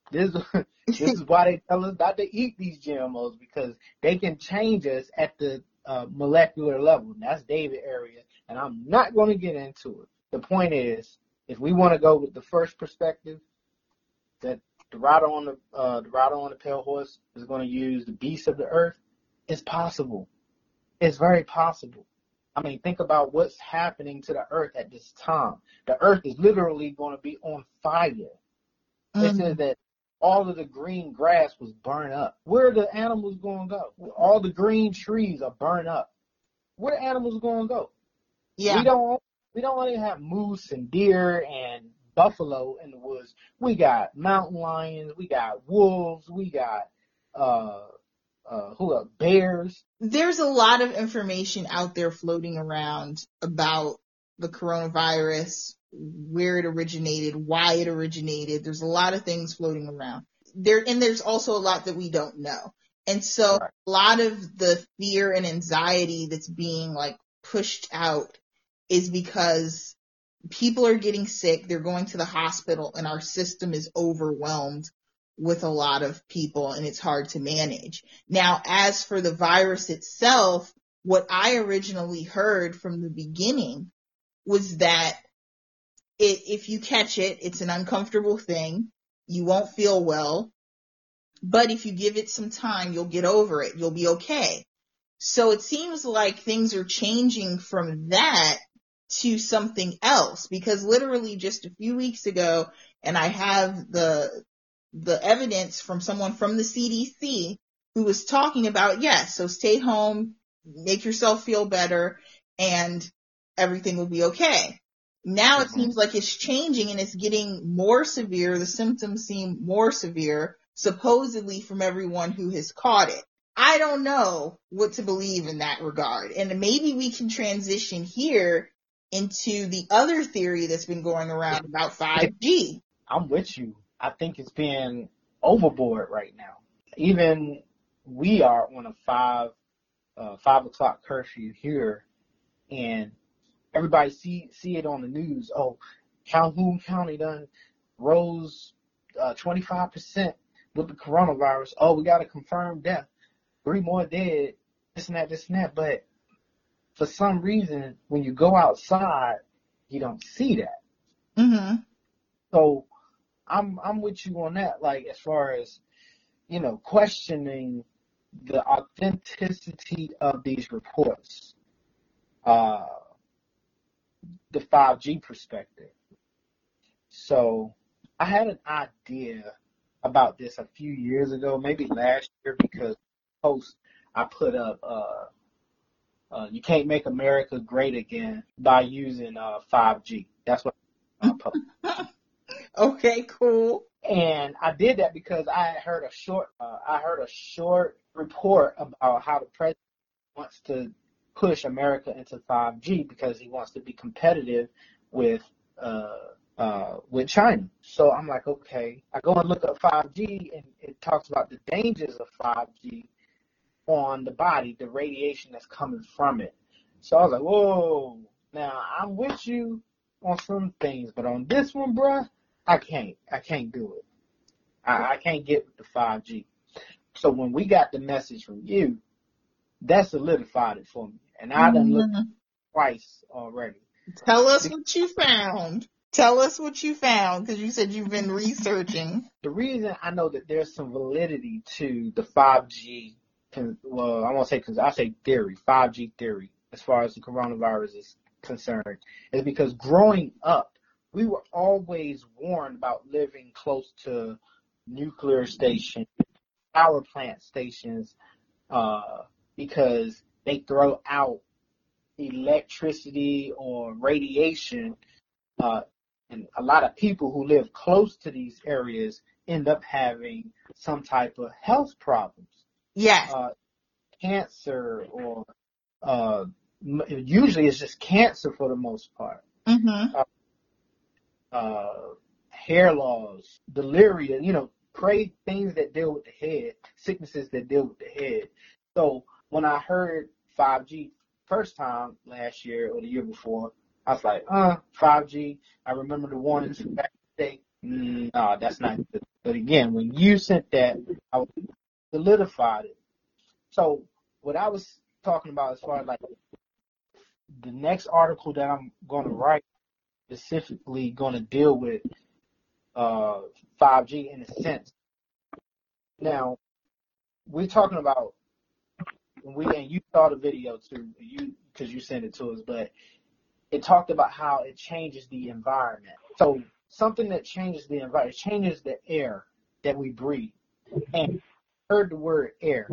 This, this is why they tell us not to eat these GMOs because they can change us at the uh, molecular level. That's David area, and I'm not going to get into it. The point is, if we want to go with the first perspective, that the rider on the uh, the rider on the pale horse is going to use the beast of the earth, it's possible. It's very possible. I mean, think about what's happening to the earth at this time. The earth is literally going to be on fire. Mm-hmm. It says that all of the green grass was burned up. Where are the animals going to go? All the green trees are burned up. Where the animals going to go? Yeah. We don't we don't only have moose and deer and buffalo in the woods. We got mountain lions, we got wolves, we got uh uh who are bears. There's a lot of information out there floating around about the coronavirus, where it originated, why it originated. There's a lot of things floating around. There and there's also a lot that we don't know. And so right. a lot of the fear and anxiety that's being like pushed out is because people are getting sick, they're going to the hospital, and our system is overwhelmed with a lot of people and it's hard to manage. Now, as for the virus itself, what I originally heard from the beginning was that it, if you catch it, it's an uncomfortable thing. You won't feel well, but if you give it some time, you'll get over it. You'll be okay. So it seems like things are changing from that to something else because literally just a few weeks ago, and I have the, the evidence from someone from the CDC who was talking about, yes, so stay home, make yourself feel better and everything will be okay. Now it mm-hmm. seems like it's changing and it's getting more severe. The symptoms seem more severe, supposedly from everyone who has caught it. I don't know what to believe in that regard. And maybe we can transition here into the other theory that's been going around about 5G. I'm with you. I think it's being overboard right now. Even we are on a five uh, five o'clock curfew here, and everybody see see it on the news. Oh, Calhoun County done rose uh, 25% with the coronavirus. Oh, we got a confirmed death, three more dead, this and that, this and that. But for some reason, when you go outside, you don't see that. Mm-hmm. So I'm I'm with you on that. Like as far as you know, questioning the authenticity of these reports. Uh, the 5G perspective. So I had an idea about this a few years ago, maybe last year, because post I put up uh, uh, you can't make America great again by using uh, 5G. That's what I posted. okay, cool. And I did that because I heard a short, uh, I heard a short report about how the president wants to push America into 5G because he wants to be competitive with uh, uh, with China. So I'm like, okay. I go and look up 5G, and it talks about the dangers of 5G on the body, the radiation that's coming from it. So I was like, whoa. Now I'm with you on some things, but on this one, bruh, I can't. I can't do it. I, I can't get with the 5G. So when we got the message from you, that solidified it for me. And I done looked Mhm. twice already. Tell us what you found. Tell us what you found because you said you've been researching. The reason I know that there's some validity to the 5G, well, I won't say because I say theory, 5G theory, as far as the coronavirus is concerned, is because growing up, we were always warned about living close to nuclear stations, power plant stations, uh, because they throw out electricity or radiation, uh, and a lot of people who live close to these areas end up having some type of health problems, Yes. uh, cancer or uh, usually it's just cancer for the most part. Mm-hmm. Uh, hair loss, delirium, you know, crazy things that deal with the head, sicknesses that deal with the head. So when I heard 5G first time last year or the year before, I was like, uh, 5G. I remember the warnings back in the day. Mm, no, that's not good. But again, when you sent that, I solidified it. So what I was talking about as far as like the next article that I'm going to write specifically going to deal with uh 5G in a sense. Now, we're talking about we and you saw the video too, you because you sent it to us, but it talked about how it changes the environment. So something that changes the environment, changes the air that we breathe. And heard the word air.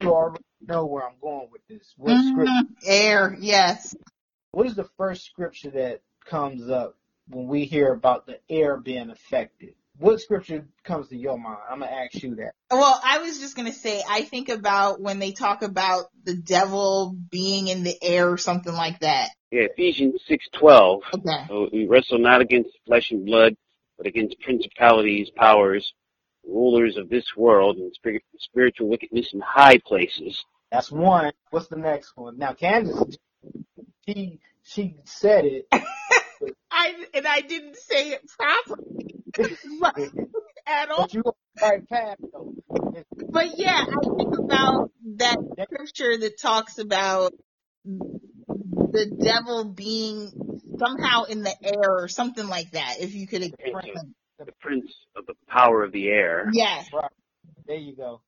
You already know where I'm going with this. What script? Mhm. Air. Yes. What is the first scripture that comes up when we hear about the air being affected? What scripture comes to your mind? I'm gonna ask you that. Well, I was just gonna say, I think about when they talk about the devil being in the air or something like that. Yeah, Ephesians 6:12. Okay. So we wrestle not against flesh and blood, but against principalities, powers, rulers of this world, and spir- spiritual wickedness in high places. That's one. What's the next one? Now, Candace, she she said it. I and I didn't say it properly at all. but you right past though. But yeah, I think about that scripture that talks about the devil being somehow in the air or something like that. If you could explain. The prince of the power of the air. Yes. There you go.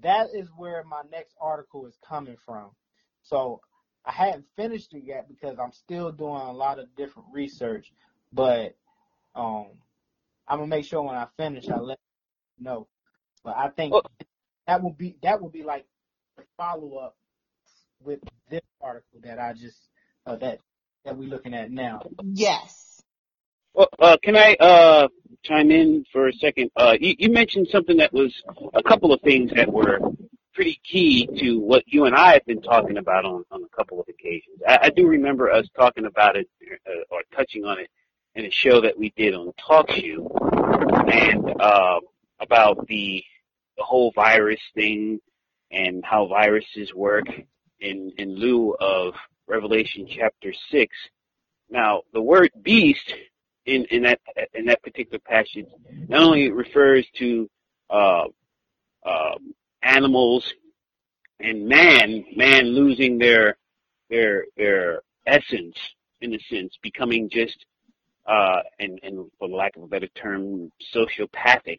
That is where my next article is coming from. So I hadn't finished it yet because I'm still doing a lot of different research, but um, I'm gonna make sure when I finish I let you know. But I think Well- that will be that will be like the follow up with this article that I just uh, that that we're looking at now. Yes. Well, uh, can I uh, chime in for a second? Uh, you, you mentioned something that was a couple of things that were pretty key to what you and I have been talking about on, on a couple of occasions. I, I do remember us talking about it uh, or touching on it in a show that we did on TalkShoe and uh, about the the whole virus thing and how viruses work in in lieu of Revelation chapter six. Now, the word beast in, in that in that particular passage not only refers to uh, uh, animals and man, man losing their their their essence in a sense, becoming just uh, and, and for lack of a better term, sociopathic,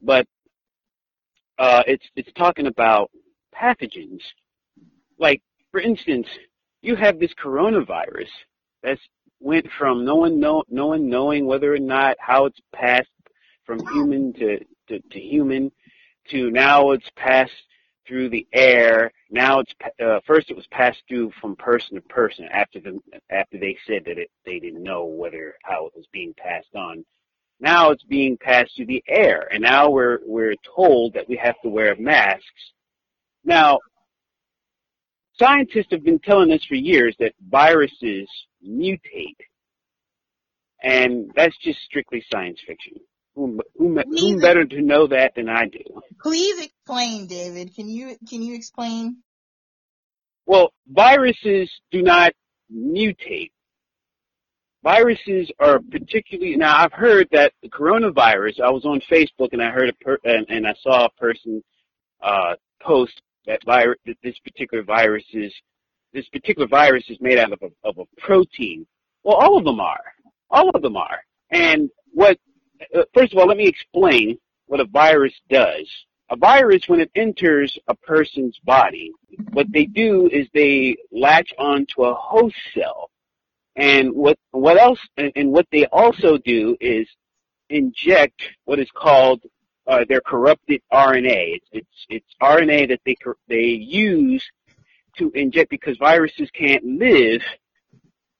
but uh, it's it's talking about pathogens. Like for instance, you have this coronavirus that's went from no one know, no one knowing whether or not how it's passed from human to, to, to human to now it's passed through the air. Now it's uh, first it was passed through from person to person after the after they said that it they didn't know whether how it was being passed on. Now it's being passed through the air, and now we're we're told that we have to wear masks. Now, scientists have been telling us for years that viruses mutate, and that's just strictly science fiction. Who, who, who better to know that than I do? Please explain, David. Can you can you explain? Well, viruses do not mutate. viruses are particularly now. I've heard that the coronavirus. I was on Facebook and I heard a per, and, and I saw a person uh, post that virus. That this particular virus is this particular virus is made out of a, of a protein. Well, all of them are. All of them are. And what? Uh, first of all, let me explain what a virus does. A virus, when it enters a person's body, what they do is they latch onto a host cell and what what else? And what they also do is inject what is called uh, their corrupted RNA. It's, it's it's RNA that they they use to inject because viruses can't live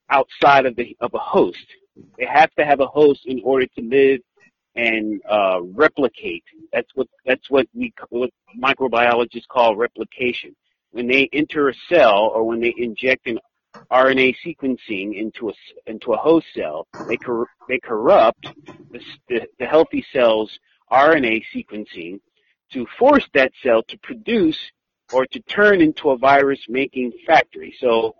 outside of the of a host. They have to have a host in order to live and uh, replicate. That's what that's what we what microbiologists call replication. When they enter a cell or when they inject an RNA sequencing into a, into a host cell. They, cor- they corrupt the, the, the healthy cell's RNA sequencing to force that cell to produce or to turn into a virus making factory. So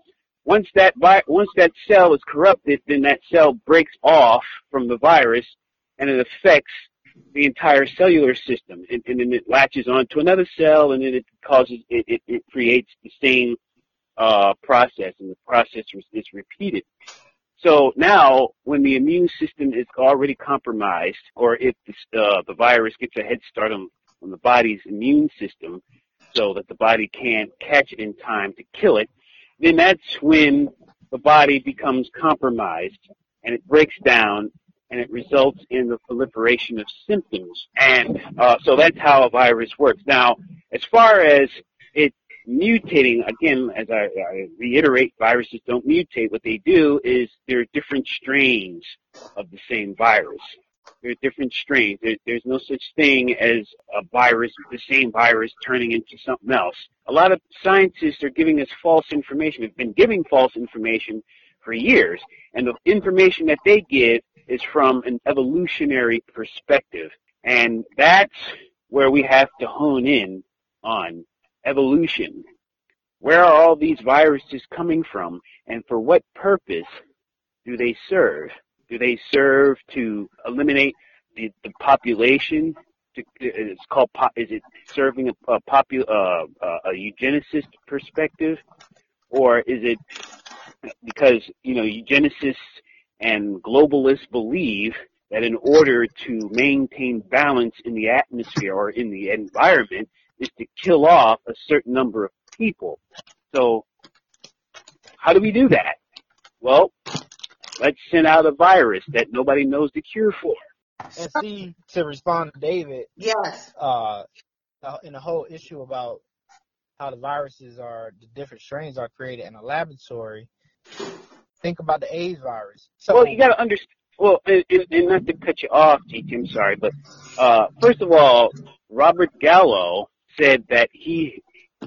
once that vi- once that cell is corrupted, then that cell breaks off from the virus and it affects the entire cellular system, and, and then it latches onto another cell, and then it causes it, it, it creates the same uh, process, and the process is repeated. So now, when the immune system is already compromised, or if the, uh, the virus gets a head start on, on the body's immune system, so that the body can't catch it in time to kill it, then that's when the body becomes compromised and it breaks down and it results in the proliferation of symptoms. And uh, so that's how a virus works. Now, as far as it mutating, again, as I, I, reiterate, viruses don't mutate. What they do is there are different strains of the same virus. There are different strains. There, there's no such thing as a virus, the same virus turning into something else. A lot of scientists are giving us false information, They've been giving false information for years. And the information that they give is from an evolutionary perspective. And that's where we have to hone in on evolution. Where are all these viruses coming from and for what purpose do they serve? Do they serve to eliminate the, the population? It's called, is it serving a, a, popu, uh, a eugenicist perspective? Or is it because, you know, eugenicists and globalists believe that in order to maintain balance in the atmosphere or in the environment, is to kill off a certain number of people. So how do we do that? Well, let's send out a virus that nobody knows the cure for. And see, to respond to David, yes, uh, in the whole issue about how the viruses are, the different strains are created in a laboratory. Think about the AIDS virus. So, well, you got to understand. Well, and, not to cut you off, GT, I'm sorry, but uh, first of all, Robert Gallo said that he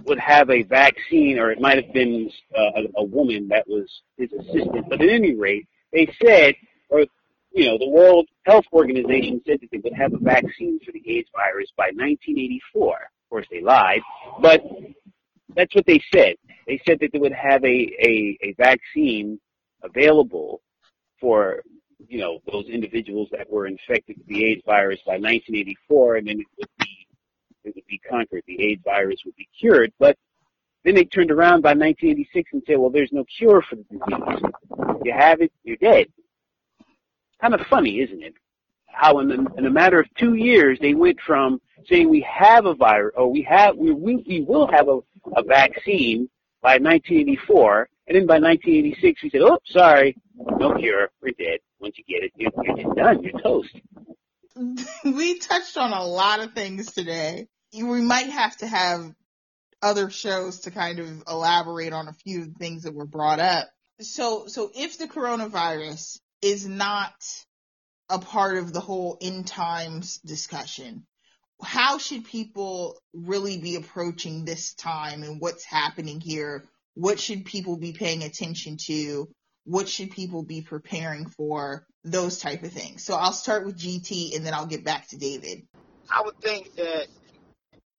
would have a vaccine, or it might have been uh, a, a woman that was his assistant. But at any rate, they said, or you know, the World Health Organization said that they would have a vaccine for the AIDS virus by 1984. Of course, they lied, but that's what they said. They said that they would have a, a, a vaccine available for you know those individuals that were infected with the AIDS virus by 1984, and then it would be it would be conquered. The AIDS virus would be cured. But then they turned around by 1986 and said, well, there's no cure for the disease. You have it, you're dead. Kind of funny, isn't it? How in, the, in a matter of two years, they went from saying we have a virus, or we have, we, we, we will have a, a vaccine by 1984, and then by 1986, we said, oh, sorry, no cure, we're dead. Once you get it, you're, you're just done, you're toast. we touched on a lot of things today we might have to have other shows to kind of elaborate on a few things that were brought up. So, so if the coronavirus is not a part of the whole end times discussion, how should people really be approaching this time and what's happening here? What should people be paying attention to? What should people be preparing for? Those type of things. So I'll start with GT and then I'll get back to David. I would think that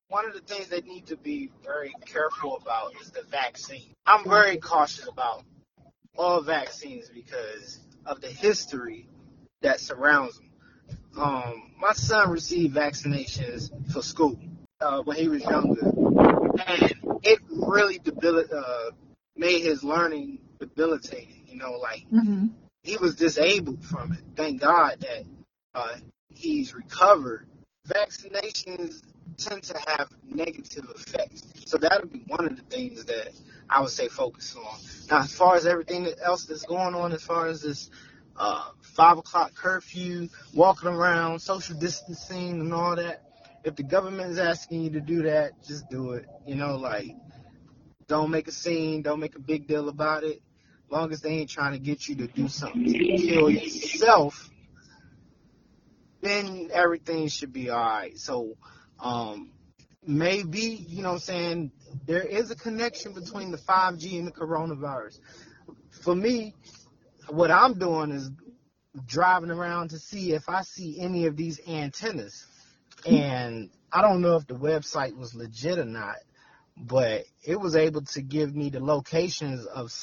one of the things they need to be very careful about is the vaccine. I'm very cautious about all vaccines because of the history that surrounds them. Um, my son received vaccinations for school uh, when he was younger, and it really debil- uh, made his learning debilitating. You know, like Mm-hmm. he was disabled from it. Thank God that uh, he's recovered. Vaccinations tend to have negative effects, so that would be one of the things that I would say focus on. Now, as far as everything else that's going on, as far as this uh, five o'clock curfew, walking around, social distancing, and all that. If the government is asking you to do that, just do it. You know, like don't make a scene, don't make a big deal about it. Long as they ain't trying to get you to do something to kill yourself, then everything should be all right. So, um, maybe you know what I'm saying there is a connection between the 5G and the coronavirus. For me, what I'm doing is driving around to see if I see any of these antennas. And I don't know if the website was legit or not, but it was able to give me the locations of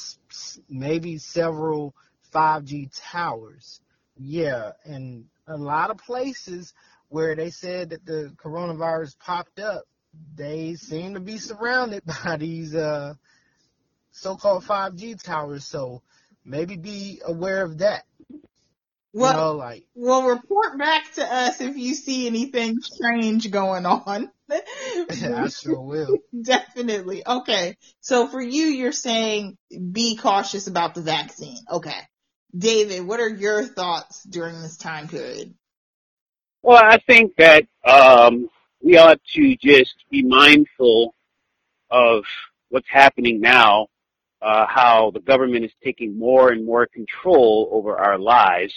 maybe several 5G towers. Yeah, and a lot of places where they said that the coronavirus popped up, they seem to be surrounded by these uh, so-called 5G towers. So maybe be aware of that. Well, you know, like well, report back to us if you see anything strange going on. I sure will. Definitely. Okay. So for you, you're saying be cautious about the vaccine. Okay. David, what are your thoughts during this time period? Well, I think that um, we ought to just be mindful of what's happening now, uh, how the government is taking more and more control over our lives.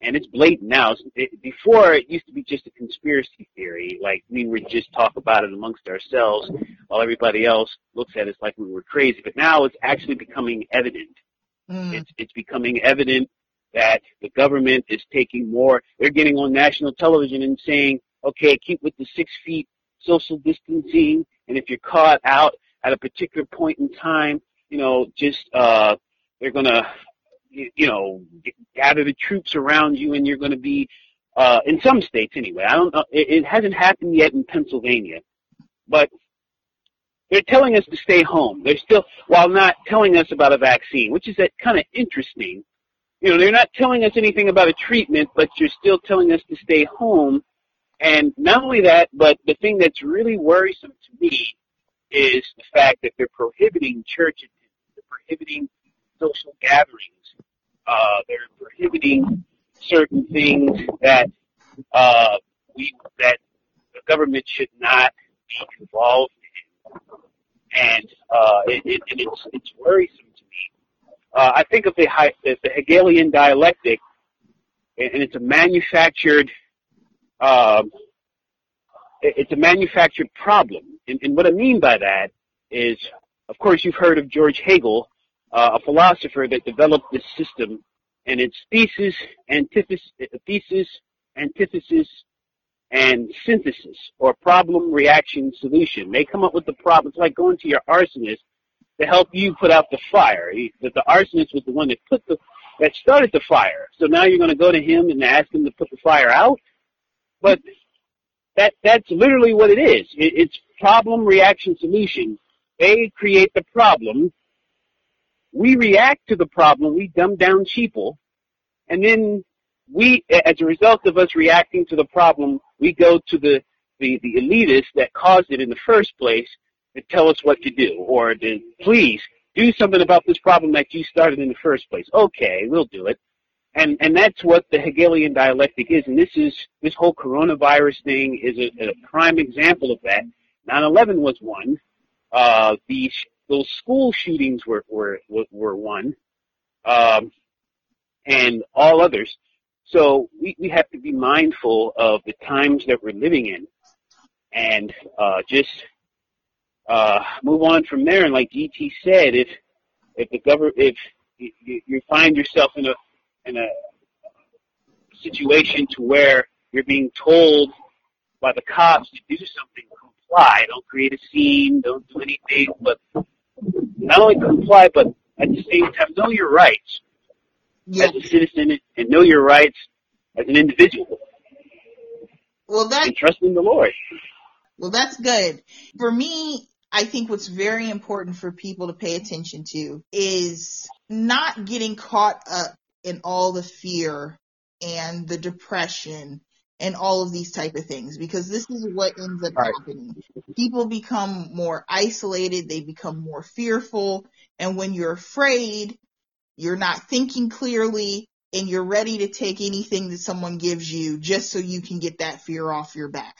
And it's blatant now. It, before, it used to be just a conspiracy theory, like we would just talk about it amongst ourselves while everybody else looks at us like we were crazy. But now it's actually becoming evident. Mm, It's, it's becoming evident that the government is taking more. They're getting on national television and saying, okay, keep with the six feet social distancing. And if you're caught out at a particular point in time, you know, just, uh, they're going to, you, know, gather the troops around you and you're going to be, uh, in some states anyway. I don't know. It, it hasn't happened yet in Pennsylvania, but they're telling us to stay home. They're still, while not telling us about a vaccine, which is kind of interesting. You know, they're not telling us anything about a treatment, but you're still telling us to stay home. And not only that, but the thing that's really worrisome to me is the fact that they're prohibiting church attendance, they're prohibiting social gatherings, uh, they're prohibiting certain things that uh, we that the government should not be involved in, and uh, it, it, it's it's worrisome to me. Uh, I think of the, the Hegelian dialectic, and it's a manufactured um, it's a manufactured problem. And, and what I mean by that is, of course, you've heard of George Hegel, uh, a philosopher that developed this system, and it's thesis, antithesis, thesis, antithesis, and synthesis, or problem, reaction, solution. They come up with the problem. It's like going to your arsonist to help you put out the fire. That the arsonist was the one that put the that started the fire. So now you're going to go to him and ask him to put the fire out. But that that's literally what it is. It, it's problem, reaction, solution. They create the problem. We react to the problem. We dumb down sheeple, and then we, as a result of us reacting to the problem, we go to the the, the elitists that caused it in the first place and tell us what to do, or to please do something about this problem that you started in the first place. Okay, we'll do it. And and that's what the Hegelian dialectic is. And this is this whole coronavirus thing is a, a prime example of that. 9/11 was one. Uh, these those school shootings were were were one, um, and all others. So we, we have to be mindful of the times that we're living in, and uh, just uh, move on from there. And like GT said, if if the government if you you find yourself in a in a situation to where you're being told by the cops to do something, comply. Don't create a scene. Don't do anything, but not only comply, but at the same time know your rights. yeah. as a citizen and know your rights as an individual. Well, that and trust in the Lord. Well, that's good. For me, I think what's very important for people to pay attention to is not getting caught up in all the fear and the depression and all of these type of things because this is what ends up right. happening. People become more isolated, they become more fearful, and when you're afraid, you're not thinking clearly and you're ready to take anything that someone gives you just so you can get that fear off your back.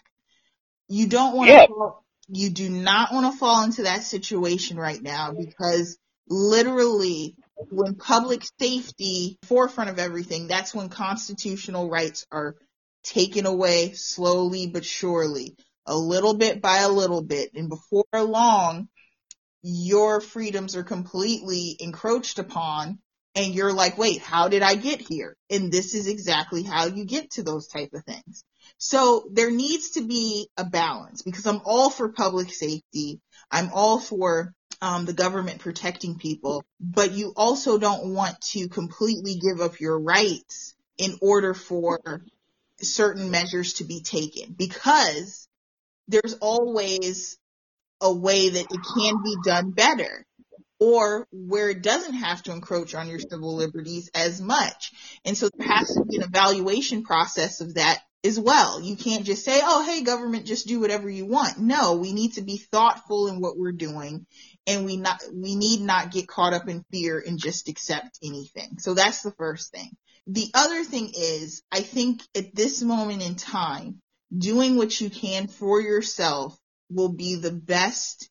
You don't want yeah. to you do not want to fall into that situation right now because literally when public safety forefront of everything, that's when constitutional rights are taken away slowly but surely, a little bit by a little bit. And before long, your freedoms are completely encroached upon and you're like, wait, how did I get here? And this is exactly how you get to those type of things. So there needs to be a balance because I'm all for public safety. I'm all for um, the government protecting people, but you also don't want to completely give up your rights in order for certain measures to be taken because there's always a way that it can be done better or where it doesn't have to encroach on your civil liberties as much. And so there has to be an evaluation process of that as well. You can't just say, oh, hey, government, just do whatever you want. No, we need to be thoughtful in what we're doing and we not, we need not get caught up in fear and just accept anything. So that's the first thing. The other thing is, I think at this moment in time, doing what you can for yourself will be the best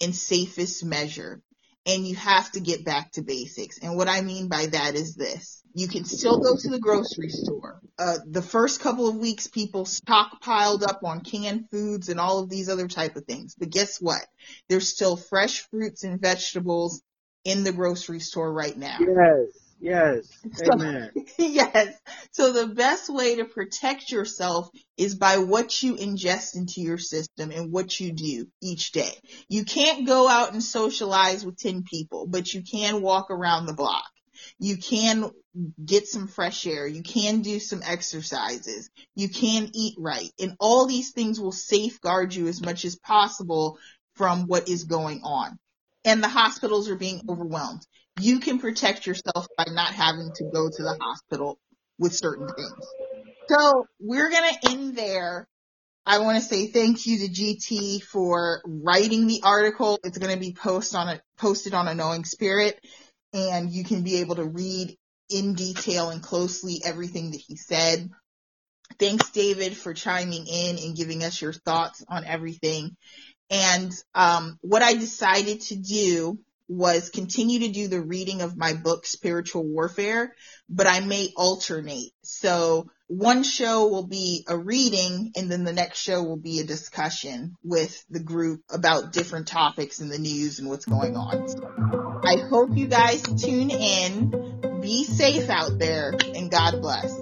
and safest measure. And you have to get back to basics. And what I mean by that is this. You can still go to the grocery store. Uh, the first couple of weeks, people stockpiled up on canned foods and all of these other type of things. But guess what? There's still fresh fruits and vegetables in the grocery store right now. Yes. Yes. Amen. So, yes. So the best way to protect yourself is by what you ingest into your system and what you do each day. You can't go out and socialize with 10 people, but you can walk around the block. You can get some fresh air. You can do some exercises. You can eat right. And all these things will safeguard you as much as possible from what is going on. And the hospitals are being overwhelmed you can protect yourself by not having to go to the hospital with certain things. So we're going to end there. I want to say thank you to GT for writing the article. It's going to be post on a, posted on a knowing spirit and you can be able to read in detail and closely everything that he said. Thanks, David, for chiming in and giving us your thoughts on everything. And um, what I decided to do was continue to do the reading of my book, Spiritual Warfare, but I may alternate. So one show will be a reading and then the next show will be a discussion with the group about different topics in the news and what's going on. So I hope you guys tune in. Be safe out there and God bless.